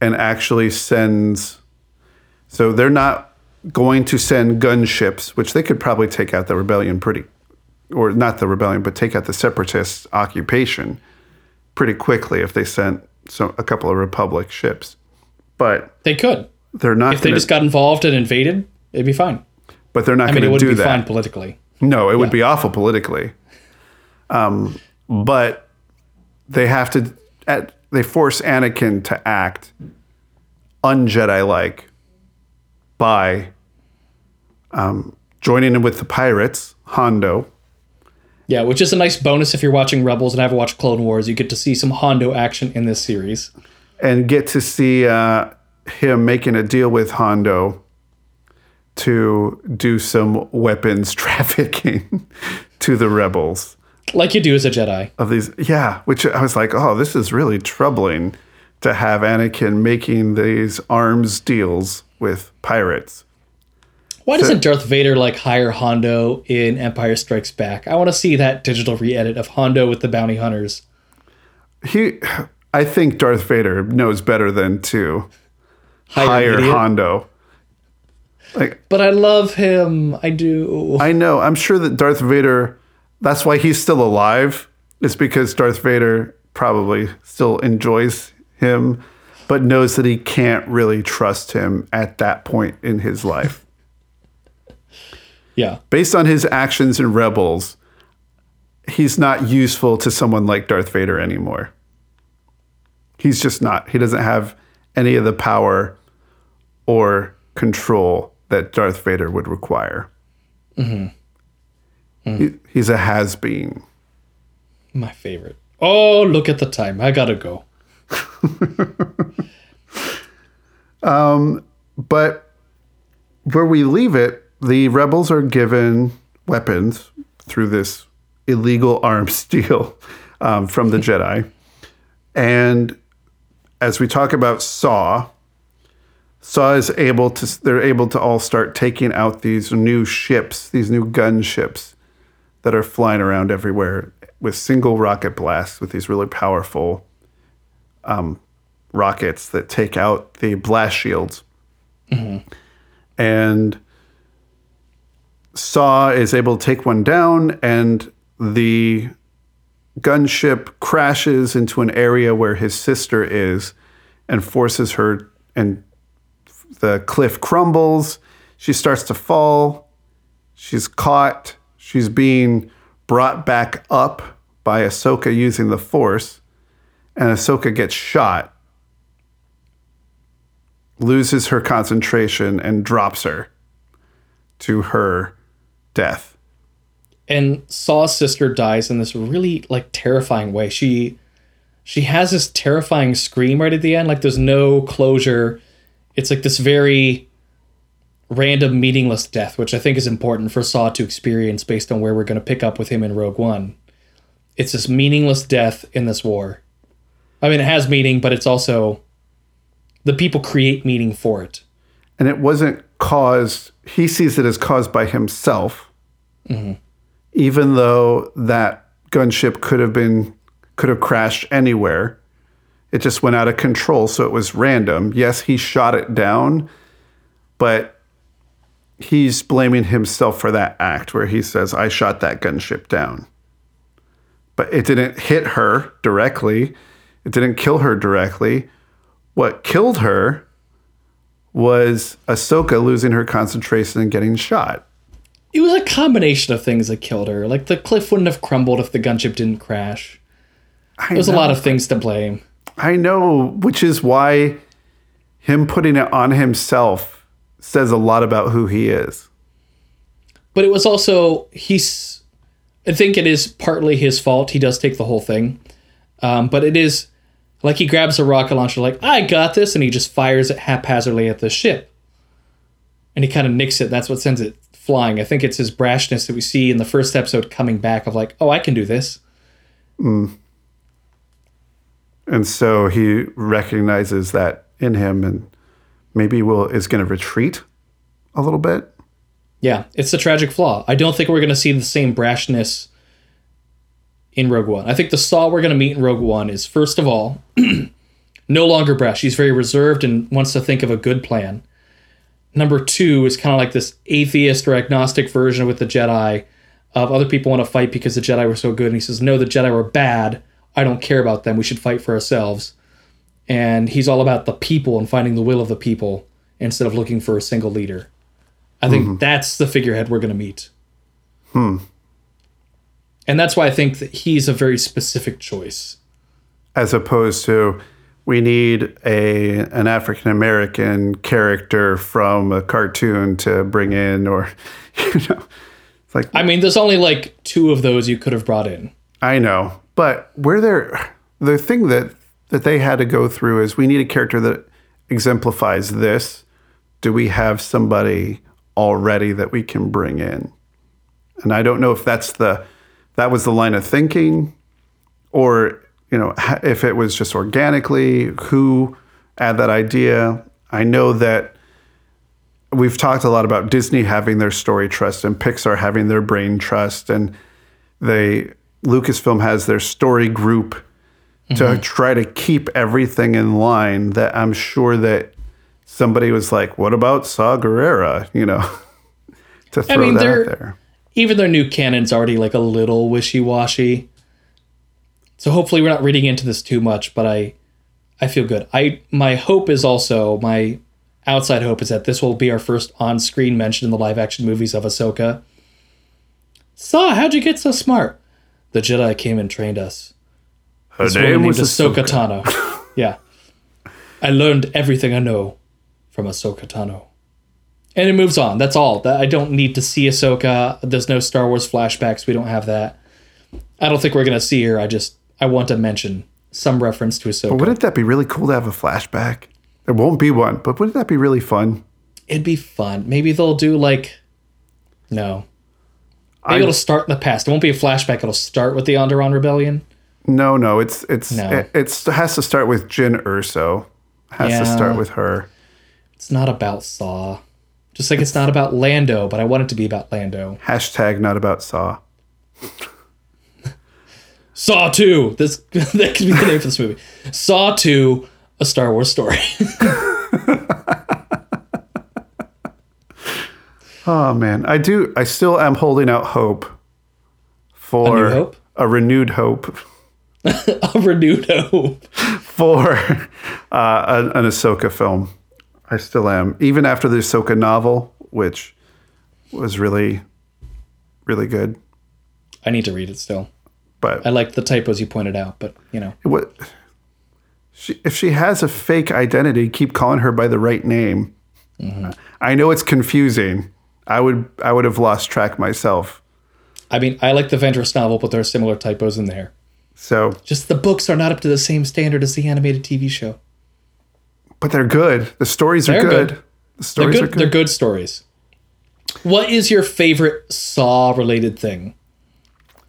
[SPEAKER 2] and actually sends. So they're not going to send gunships, which they could probably take out the rebellion pretty, or not the rebellion, but take out the separatist occupation pretty quickly if they sent some, a couple of Republic ships. But
[SPEAKER 1] They could.
[SPEAKER 2] they're not
[SPEAKER 1] If they
[SPEAKER 2] gonna,
[SPEAKER 1] just got involved and invaded, it'd be fine.
[SPEAKER 2] but they're not going to do that.
[SPEAKER 1] I mean, it wouldn't be fine politically.
[SPEAKER 2] No, it would be awful politically. Um, but they have to. At, they force Anakin to act un-Jedi like by um, joining in with the pirates, Hondo,
[SPEAKER 1] Yeah, which is a nice bonus if you're watching Rebels and haven't watched Clone Wars. You get to see some Hondo action in this series.
[SPEAKER 2] and get to see uh, him making a deal with Hondo to do some weapons trafficking to the rebels.
[SPEAKER 1] Like you do as a Jedi.
[SPEAKER 2] of these yeah which i was like oh this is really troubling to have anakin making these arms deals with pirates
[SPEAKER 1] Why doesn't Darth Vader like hire Hondo in Empire Strikes Back? I want to see that digital re-edit of Hondo with the bounty hunters.
[SPEAKER 2] he i think darth vader knows better than to
[SPEAKER 1] Hire,
[SPEAKER 2] hire hondo like
[SPEAKER 1] But I love him. I do.
[SPEAKER 2] i know i'm sure that darth vader that's why he's still alive It's because darth vader probably still enjoys him but knows that he can't really trust him at that point in his life
[SPEAKER 1] Yeah.
[SPEAKER 2] based on his actions in Rebels, he's not useful to someone like Darth Vader anymore. He's just not. He doesn't have any of the power or control that Darth Vader would require. Mm-hmm. Mm-hmm. He, he's a has been.
[SPEAKER 1] My favorite. Oh, look at the time. I gotta go.
[SPEAKER 2] But where we leave it, the rebels are given weapons through this illegal arms deal um, from the Jedi. And as we talk about Saw, Saw is able to, they're able to all start taking out these new ships, these new gun ships that are flying around everywhere with single rocket blasts with these really powerful um, rockets that take out the blast shields and Saw is able to take one down, and the gunship crashes into an area where his sister is and forces her, and the cliff crumbles. She starts to fall. She's caught. She's being brought back up by Ahsoka using the Force, and Ahsoka gets shot loses her concentration and drops her to her death.
[SPEAKER 1] and Saw's sister dies in this really like terrifying way. She she has this terrifying scream right at the end, like there's no closure. It's like this very random meaningless death, which I think is important for Saw to experience based on where we're going to pick up with him in Rogue One. It's this meaningless death in this war. I mean, it has meaning, but it's also the people create meaning for it.
[SPEAKER 2] And it wasn't caused, he sees it as caused by himself, mm-hmm. even though that gunship could have been, could have crashed anywhere. It just went out of control. So it was random. Yes, he shot it down, but he's blaming himself for that act where he says, I shot that gunship down. But it didn't hit her directly, it didn't kill her directly. What killed her was Ahsoka losing her concentration and getting shot.
[SPEAKER 1] It was a combination of things that killed her. Like the cliff wouldn't have crumbled if the gunship didn't crash.
[SPEAKER 2] I
[SPEAKER 1] There's a lot of things to blame.
[SPEAKER 2] I know, which is why him putting it on himself says a lot about who he is.
[SPEAKER 1] But it was also he's. I think it is partly his fault. He does take the whole thing, um, but it is like he grabs a rocket launcher, like I got this, and he just fires it haphazardly at the ship, and he kind of nicks it. That's what sends it flying. I think it's his brashness that we see in the first episode coming back of like, oh, I can do this. Mm.
[SPEAKER 2] And so he recognizes that in him and maybe will is going to retreat a little bit.
[SPEAKER 1] Yeah, it's a tragic flaw. I don't think we're going to see the same brashness in Rogue One. I think the Saw we're going to meet in Rogue One is, first of all, no longer brash. He's very reserved and wants to think of a good plan. Number two is kind of like this atheist or agnostic version with the Jedi of other people want to fight because the Jedi were so good. And he says, no, the Jedi were bad. I don't care about them. We should fight for ourselves. And he's all about the people and finding the will of the people instead of looking for a single leader. I think that's the figurehead we're going to meet. Hmm. And that's why I think that he's a very specific choice.
[SPEAKER 2] as opposed to we need a an African American character from a cartoon to bring in or you know it's like
[SPEAKER 1] I mean, there's only like two of those you could have brought in.
[SPEAKER 2] I know but where there the thing that that they had to go through is we need a character that exemplifies this do we have somebody already that we can bring in and I don't know if that's the that was the line of thinking? Or you know if it was just organically who had that idea? I know that we've talked a lot about disney having their story trust and pixar having their brain trust and they lucasfilm has their story group to mm-hmm. try to keep everything in line that i'm sure that somebody was like what about saw gerrera? You know to throw
[SPEAKER 1] mean,
[SPEAKER 2] that out there
[SPEAKER 1] Even their new canon's already like a little wishy washy. So hopefully we're not reading into this too much, but I I feel good. I my hope is also my outside hope is that this will be our first on-screen mention in the live action movies of Ahsoka. Saw, how'd you get so smart? The Jedi came and trained us.
[SPEAKER 2] her
[SPEAKER 1] This woman named Ahsoka Tano. yeah. I learned everything I know from Ahsoka Tano. And it moves on. That's all. That I don't need to see Ahsoka. There's no Star Wars flashbacks. We don't have that. I don't think we're gonna see her. I just I want to mention some reference to Ahsoka.
[SPEAKER 2] Wouldn't that be really cool to have a flashback? There won't be one, but wouldn't that be really fun?
[SPEAKER 1] It'd be fun. Maybe they'll do like no. Maybe
[SPEAKER 2] I-
[SPEAKER 1] it'll start in the past. It won't be a flashback. It'll start with the Onderon Rebellion.
[SPEAKER 2] No, no, it's it's
[SPEAKER 1] No.
[SPEAKER 2] it, it's it has to start with Jyn Erso. Has to start with her.
[SPEAKER 1] It's not about Saw. Just like it's not about Lando, but I want it to be about Lando.
[SPEAKER 2] Hashtag not about Saw.
[SPEAKER 1] Saw 2. This that could be the name for this movie. Saw 2, a Star Wars story.
[SPEAKER 2] Oh man, I do. I still am holding out hope for
[SPEAKER 1] A hope?
[SPEAKER 2] a renewed hope
[SPEAKER 1] a renewed hope.
[SPEAKER 2] for uh, an, an Ahsoka film. I still am, even after the Ahsoka novel, which was really, really good.
[SPEAKER 1] I need to read it still.
[SPEAKER 2] But
[SPEAKER 1] I like the typos you pointed out, but you know.
[SPEAKER 2] what she, if she has a fake identity keep calling her by the right name mm-hmm. i know it's confusing i would i would have lost track myself
[SPEAKER 1] I mean, I like the Ventress novel, but there are similar typos in there.
[SPEAKER 2] so
[SPEAKER 1] Just the books are not up to the same standard as the animated TV show.
[SPEAKER 2] But they're good the stories are good.
[SPEAKER 1] good.
[SPEAKER 2] The
[SPEAKER 1] They're
[SPEAKER 2] stories
[SPEAKER 1] good,
[SPEAKER 2] are good.
[SPEAKER 1] They're good stories. What is your favorite Saw related thing?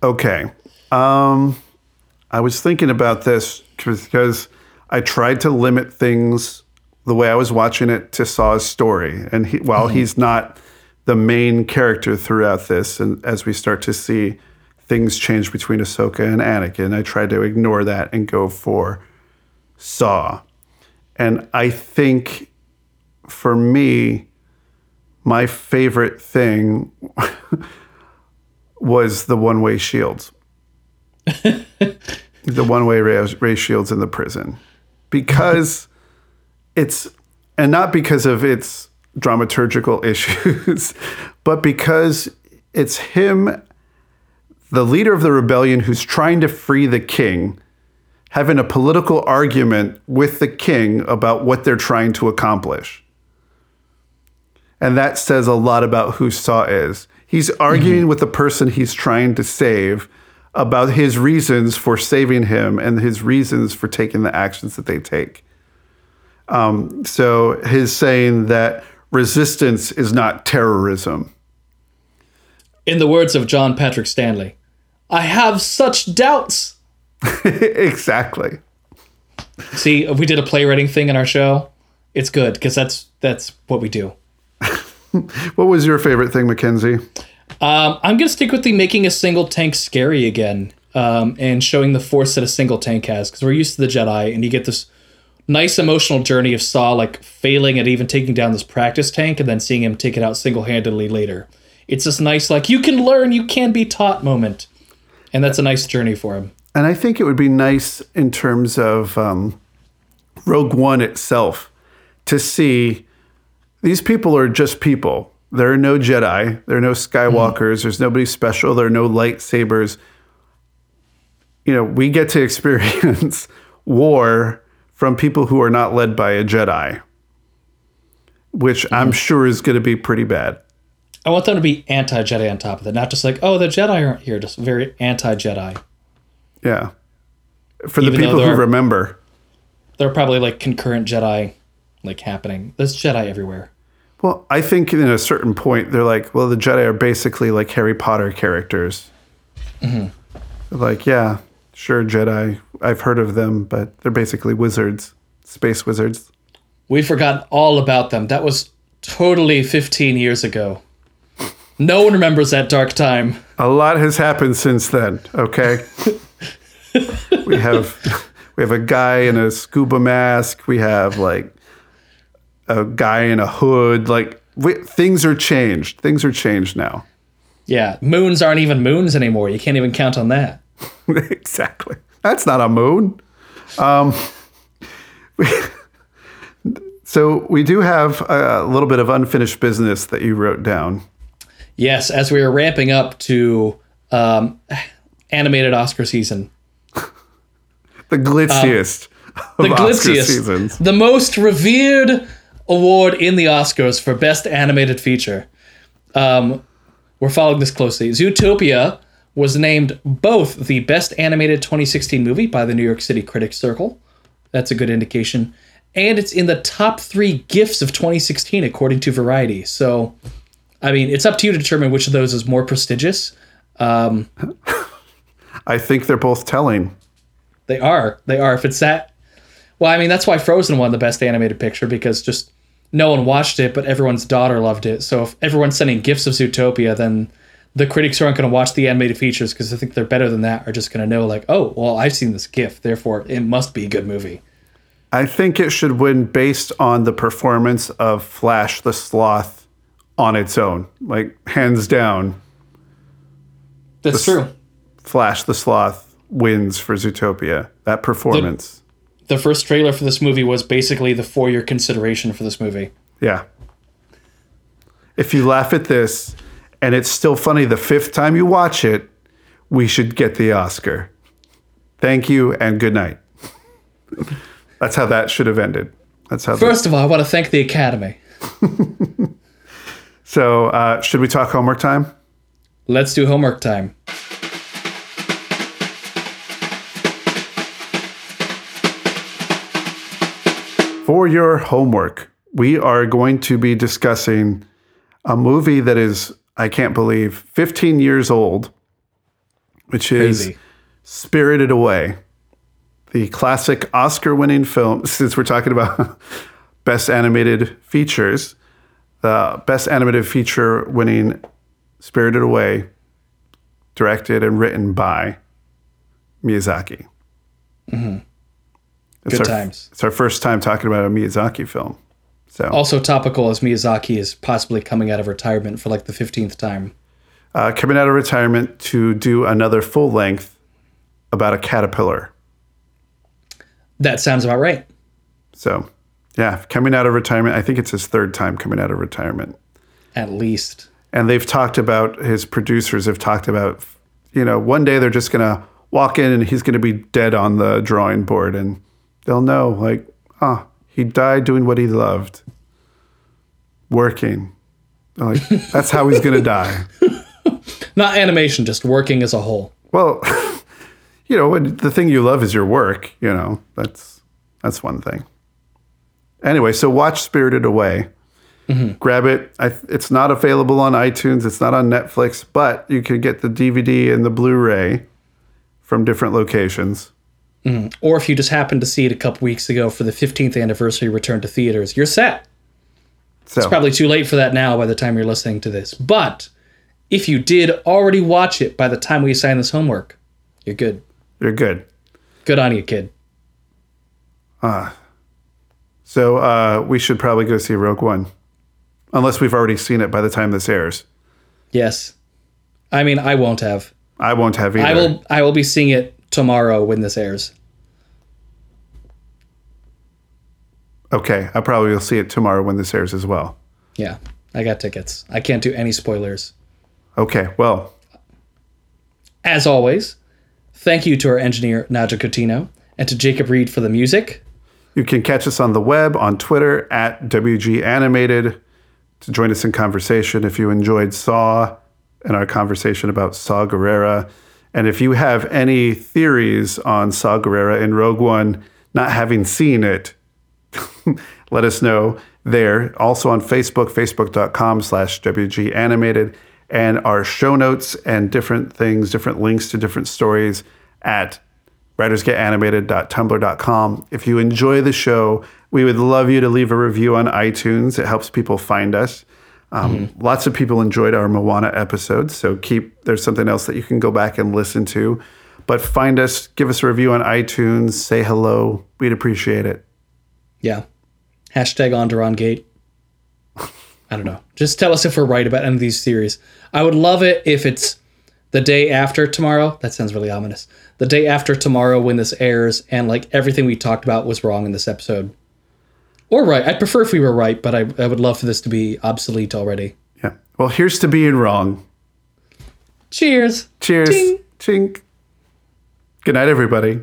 [SPEAKER 2] Okay. Um, I was thinking about this because I tried to limit things the way I was watching it to Saw's story. And he, while he's not the main character throughout this, and as we start to see things change between Ahsoka and Anakin, I tried to ignore that and go for Saw. And I think for me, my favorite thing was the one way shields. the one way ray, ray shields in the prison. Because it's, and not because of its dramaturgical issues, but because it's him, the leader of the rebellion who's trying to free the king, having a political argument with the king about what they're trying to accomplish. And that says a lot about who Saw is. He's arguing with the person he's trying to save about his reasons for saving him and his reasons for taking the actions that they take. Um, so his saying that resistance is not terrorism.
[SPEAKER 1] In the words of John Patrick Shanley, I have such doubts.
[SPEAKER 2] exactly.
[SPEAKER 1] See, if we did a playwriting thing in our show, it's good because that's that's what we do.
[SPEAKER 2] What was your favorite thing, Mackenzie?
[SPEAKER 1] Um, I'm gonna stick with the making a single tank scary again, um, and showing the force that a single tank has because we're used to the Jedi, and you get this nice emotional journey of Saw like failing at even taking down this practice tank, and then seeing him take it out single handedly later. It's this nice like you can learn, you can be taught moment, and that's a nice journey for him.
[SPEAKER 2] And I think it would be nice in terms of um, Rogue One itself to see these people are just people. There are no Jedi, there are no Skywalkers, there's nobody special, there are no lightsabers. You know, we get to experience war from people who are not led by a Jedi, which I'm sure is going to be pretty bad.
[SPEAKER 1] I want them to be anti Jedi on top of that, not just like oh the Jedi aren't here, just very anti Jedi.
[SPEAKER 2] Yeah. For the
[SPEAKER 1] Even
[SPEAKER 2] people who
[SPEAKER 1] are-
[SPEAKER 2] remember.
[SPEAKER 1] There are probably like concurrent Jedi like happening. There's Jedi everywhere.
[SPEAKER 2] Well, I think in a certain point they're like, well, the Jedi are basically like Harry Potter characters. They're like, yeah, sure, Jedi. I've heard of them, but they're basically wizards, space wizards.
[SPEAKER 1] We forgot all about them. That was totally 15 years ago. No one remembers that dark time.
[SPEAKER 2] A lot has happened since then. Okay, we have we have a guy in a scuba mask. We have like a guy in a hood. Like we, things are changed. Things are changed now.
[SPEAKER 1] Yeah, moons aren't even moons anymore. You can't even count on that.
[SPEAKER 2] exactly. That's not a moon. Um, we, so we do have a little bit of unfinished business that you wrote down.
[SPEAKER 1] Yes, as we were ramping up to um, animated Oscar season,
[SPEAKER 2] The glitziest
[SPEAKER 1] the
[SPEAKER 2] of Oscar
[SPEAKER 1] glitziest,
[SPEAKER 2] seasons.
[SPEAKER 1] the most revered award in the Oscars for Best Animated Feature. Um, we're following this closely. Zootopia was named both the Best Animated 2016 movie by the New York City Critics Circle. That's a good indication. And it's in the top three gifts of 2016, according to Variety. So, I mean, it's up to you to determine which of those is more prestigious.
[SPEAKER 2] I think they're both telling.
[SPEAKER 1] They are. They are. If it's that. Well, I mean, that's why Frozen won the best animated picture because just no one watched it, but everyone's daughter loved it. So if everyone's sending gifts of Zootopia, then the critics who aren't going to watch the animated features because they think they're better than that are just going to know, like, oh, well, I've seen this gift, therefore it must be a good movie.
[SPEAKER 2] I think it should win based on the performance of Flash the Sloth on its own. Like, hands down,
[SPEAKER 1] That's true.
[SPEAKER 2] Flash the Sloth wins for Zootopia. That performance.
[SPEAKER 1] The first trailer for this movie was basically the four year consideration for this movie.
[SPEAKER 2] Yeah. If you laugh at this and it's still funny the fifth time you watch it, we should get the Oscar. Thank you and good night. That's how that should have ended. That's how. the-
[SPEAKER 1] First of all, I want to thank the Academy.
[SPEAKER 2] so, uh, should we talk homework time?
[SPEAKER 1] Let's do homework time.
[SPEAKER 2] For your homework, we are going to be discussing a movie that is, I can't believe, 15 years old, which is
[SPEAKER 1] Crazy.
[SPEAKER 2] Spirited Away, the classic Oscar winning film. Since we're talking about best animated features, the best animated feature winning Spirited Away, directed and written by Miyazaki. Mm-hmm. It's
[SPEAKER 1] Good
[SPEAKER 2] our,
[SPEAKER 1] times.
[SPEAKER 2] It's our first time talking about a Miyazaki film. So,
[SPEAKER 1] Also topical as Miyazaki is possibly coming out of retirement for like the 15th time.
[SPEAKER 2] uh, coming out of retirement to do another full length about a caterpillar.
[SPEAKER 1] That sounds about right.
[SPEAKER 2] So, yeah, coming out of retirement. I think it's his third time coming out of retirement.
[SPEAKER 1] At least.
[SPEAKER 2] And they've talked about, his producers have talked about, you know, one day they're just going to walk in and he's going to be dead on the drawing board and they'll know, like, ah, he died doing what he loved, working. Like, that's how he's going to die.
[SPEAKER 1] Not animation, just working as a whole.
[SPEAKER 2] Well, you know, when the thing you love is your work, you know, that's that's one thing. Anyway, so watch Spirited Away. Grab it. I, it's not available on iTunes. It's not on Netflix, but you can get the DVD and the Blu-ray from different locations.
[SPEAKER 1] Or if you just happened to see it a couple weeks ago for the 15th anniversary return to theaters, you're set.
[SPEAKER 2] So
[SPEAKER 1] It's probably too late for that now by the time you're listening to this. But if you did already watch it by the time we assign this homework, you're good.
[SPEAKER 2] you're good.
[SPEAKER 1] Good on you, kid.
[SPEAKER 2] So uh, we should probably go see Rogue One, unless we've already seen it by the time this airs.
[SPEAKER 1] Yes. I mean, I won't have.
[SPEAKER 2] I won't have either.
[SPEAKER 1] I will I will be seeing it tomorrow when this airs.
[SPEAKER 2] Okay, I probably will see it tomorrow when this airs as well.
[SPEAKER 1] Yeah. I got tickets. I can't do any spoilers.
[SPEAKER 2] Okay, well,
[SPEAKER 1] As always, thank you to our engineer Naja Coutinho and to Jacob Reed for the music.
[SPEAKER 2] You can catch us on the web, on Twitter at WG Animated to join us in conversation if you enjoyed Saw and our conversation about Saw Gerrera. And if you have any theories on Saw Gerrera in Rogue One, not having seen it, let us know there. Also on Facebook, facebook.com slash WG Animated, and our show notes and different things, different links to different stories at writersgetanimated.tumblr.com. If you enjoy the show, we would love you to leave a review on iTunes. It helps people find us. Um, Lots of people enjoyed our Moana episode, so keep there's something else that you can go back and listen to. But find us, give us a review on iTunes, say hello. We'd appreciate it.
[SPEAKER 1] Yeah. Hashtag on Gate. I don't know. Just tell us if we're right about any of these theories. I would love it if it's the day after tomorrow. That sounds really ominous. The day after tomorrow when this airs and like everything we talked about was wrong in this episode. Or right. I'd prefer if we were right, but I, I would love for this to be obsolete already.
[SPEAKER 2] Yeah. Well, here's to being wrong.
[SPEAKER 1] Cheers.
[SPEAKER 2] Cheers.
[SPEAKER 1] Ting.
[SPEAKER 2] Chink. Good night, everybody.